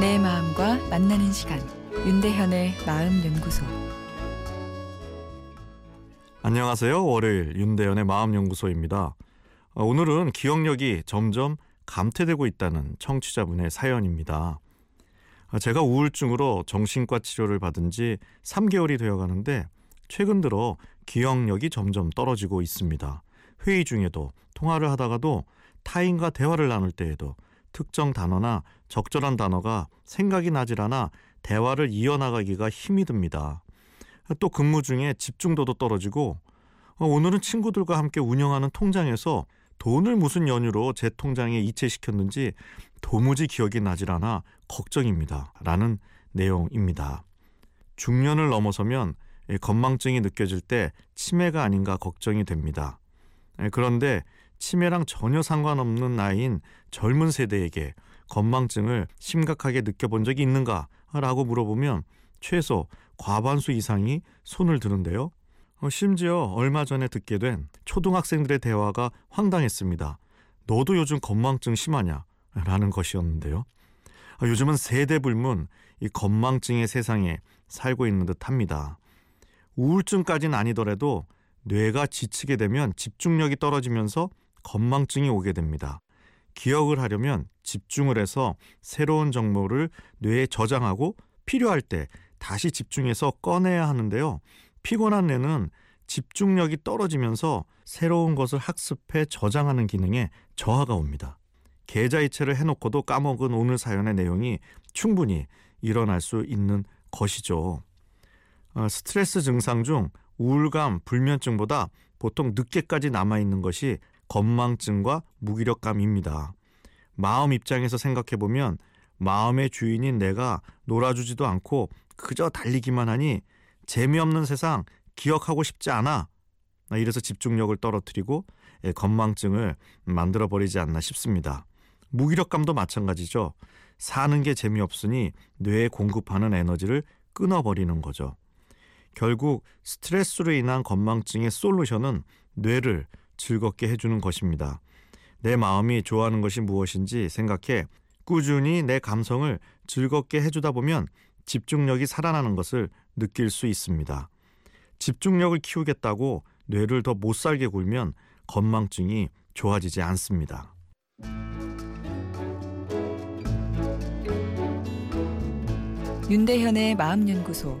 마음과 만나는 시간 윤대현의 마음 연구소 안녕하세요. 월요일 윤대현의 마음 연구소입니다. 어, 오늘은 기억력이 점점 감퇴되고 있다는 청취자분의 사연입니다. 아, 제가 우울증으로 정신과 치료를 받은 지 3개월이 되어 가는데 최근 들어 기억력이 점점 떨어지고 있습니다. 회의 중에도 통화를 하다가도 타인과 대화를 나눌 때에도 특정 단어나 적절한 단어가 생각이 나질 않아 대화를 이어나가기가 힘이 듭니다. 또 근무 중에 집중도도 떨어지고 어, 오늘은 친구들과 함께 운영하는 통장에서 돈을 무슨 연유로 제 통장에 이체시켰는지 도무지 기억이 나질 않아 걱정입니다. 라는 내용입니다. 중년을 넘어서면 건망증이 느껴질 때 치매가 아닌가 걱정이 됩니다. 그런데 치매랑 전혀 상관없는 나이인 젊은 세대에게 건망증을 심각하게 느껴본 적이 있는가? 라고 물어보면 최소 과반수 이상이 손을 드는데요. 어, 심지어 얼마 전에 듣게 된 초등학생들의 대화가 황당했습니다. 너도 요즘 건망증 심하냐? 라는 것이었는데요. 어, 요즘은 세대 불문 이 건망증의 세상에 살고 있는 듯 합니다. 우울증까지는 아니더라도 뇌가 지치게 되면 집중력이 떨어지면서 건망증이 오게 됩니다. 기억을 하려면 집중을 해서 새로운 정보를 뇌에 저장하고 필요할 때 다시 집중해서 꺼내야 하는데요. 피곤한 뇌는 집중력이 떨어지면서 새로운 것을 학습해 저장하는 기능에 저하가 옵니다. 계좌이체를 해놓고도 까먹은 오늘 사연의 내용이 충분히 일어날 수 있는 것이죠. 어, 스트레스 증상 중 우울감, 불면증보다 보통 늦게까지 남아있는 것이 건망증과 무기력감입니다. 마음 입장에서 생각해 보면 마음의 주인인 내가 놀아주지도 않고 그저 달리기만 하니 재미없는 세상 기억하고 싶지 않아. 이래서 집중력을 떨어뜨리고 예, 건망증을 만들어 버리지 않나 싶습니다. 무기력감도 마찬가지죠. 사는 게 재미없으니 뇌에 공급하는 에너지를 끊어버리는 거죠. 결국 스트레스로 인한 건망증의 솔루션은 뇌를 즐겁게 해주는 것입니다. 내 마음이 좋아하는 것이 무엇인지 생각해 꾸준히 내 감성을 즐겁게 해주다 보면 집중력이 살아나는 것을 느낄 수 있습니다. 집중력을 키우겠다고 뇌를 더 못 살게 굴면 건망증이 좋아지지 않습니다. 윤대현의 마음연구소